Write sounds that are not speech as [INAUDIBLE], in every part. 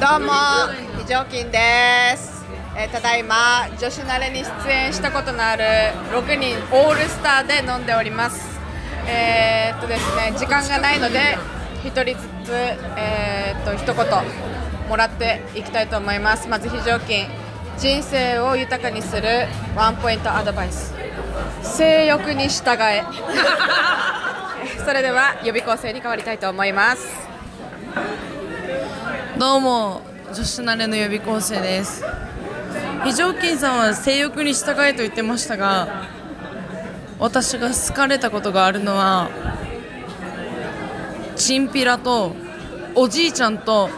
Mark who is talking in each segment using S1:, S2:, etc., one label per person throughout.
S1: どうも非常勤です、えーただいま女子慣れに出演したことのある6人オールスターで飲んでおります。えーっとですね時間がないので1人ずつえーっと一言もらっていきたいと思います。まず非常勤。人生を豊かにするワンポイントアドバイス。性欲に従え。[LAUGHS] それでは予備校生に変わりたいと思います
S2: どうも女子慣れの予備校生です。非常勤さんは性欲に従えと言ってましたが私が好かれたことがあるのはチンピラとおじいちゃんと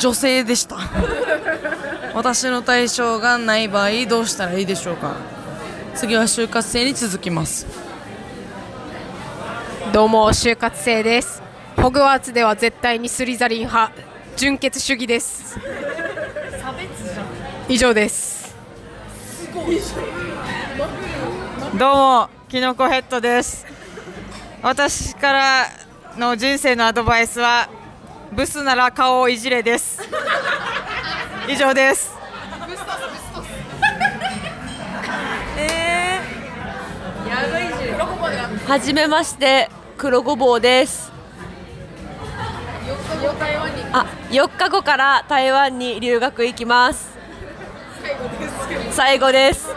S2: 女性でした。[LAUGHS] 私の対象がない場合どうしたらいいでしょうか。次は就活生に続きます。
S3: どうも就活生です。ホグワーツでは絶対にスリザリン派。純血主義です。以上です。
S4: どうもキノコヘッドです。私からの人生のアドバイスはブスなら顔をいじれです。以上です。
S5: はじめまして黒ごぼうですあ4日後から台湾に留学行きます。最後です。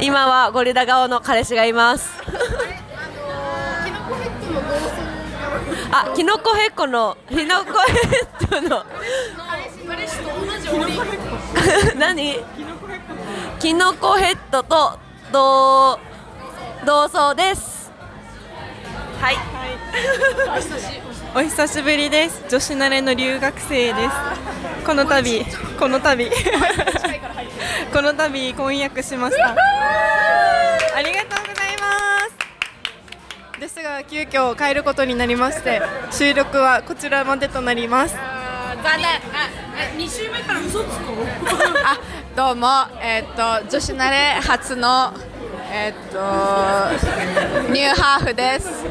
S5: 今はゴリラ顔の彼氏がいます。あキノコヘッコのキノコヘッドの。何？キノコヘッド。と同同窓です。はい [LAUGHS]
S6: お久しぶりです。女子慣れの留学生です。この度この度。[LAUGHS] この度婚約しました。ありがとうございます。ですが急遽帰ることになりまして収録はこちらまでとなります。
S1: 残念。あどうも。えーっと女子慣れ初のえーっとニューハーフです。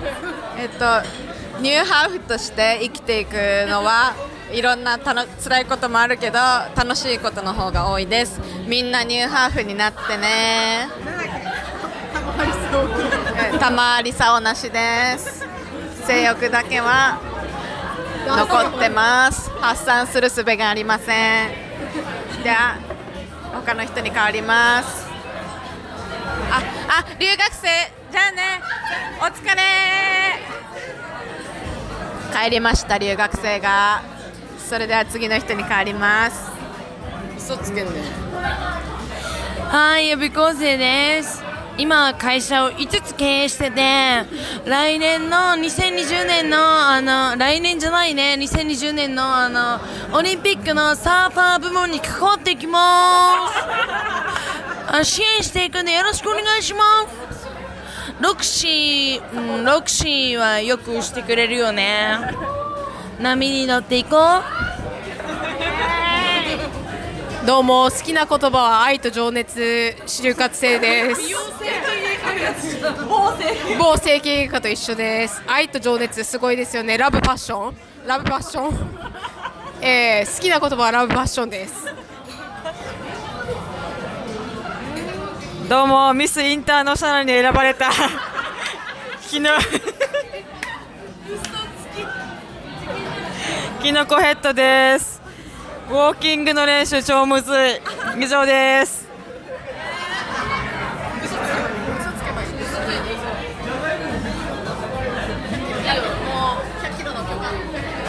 S1: えーっとニューハーフとして生きていくのは [LAUGHS] いろんなたの辛いこともあるけど楽しいことの方が多いです。みんなニューハーフになってね。えーたまりさおなしです。性欲だけは残ってます。発散する術がありません。では他の人に変わります。ああ留学生。じゃあね。お疲れ帰りました留学生が。それでは次の人に変わります。
S2: 嘘つけんね。はい予備校生です。今は会社を5つ経営してて来年の2020年のあの来年じゃないね。2020年のあのオリンピックのサーファー部門に関わっていきます。あ支援していくんでよろしくお願いしますロクシー、うん、ロクシーはよくしてくれるよね。波に乗っていこう。[LAUGHS]
S3: どうも好きな言葉は愛と情熱就活生です。某整形外科と一緒です。愛と情熱すごいですよね。ラブパッション。ラブパッション。えー、好きな言葉はラブパッションです
S4: どうもミスインターナショナルに選ばれた。キノキノコヘッドです。ウォーキングの練習超むずい。以上です。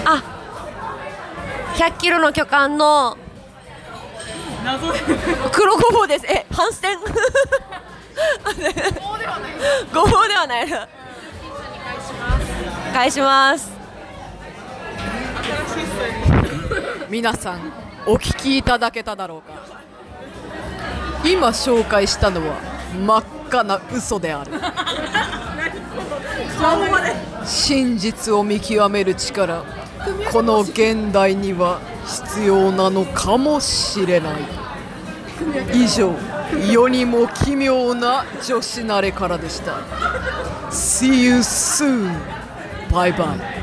S5: あ100キロの巨漢の黒ごぼうです。え反転ごぼうではない。な返します。
S3: 皆さんお聞きいただけただろうか。今紹介したのは真っ赤な嘘である。[LAUGHS] 真実を見極める力この現代には必要なのかもしれない。以上世にも奇妙な女子慣れからでした。See you soon! バイバイ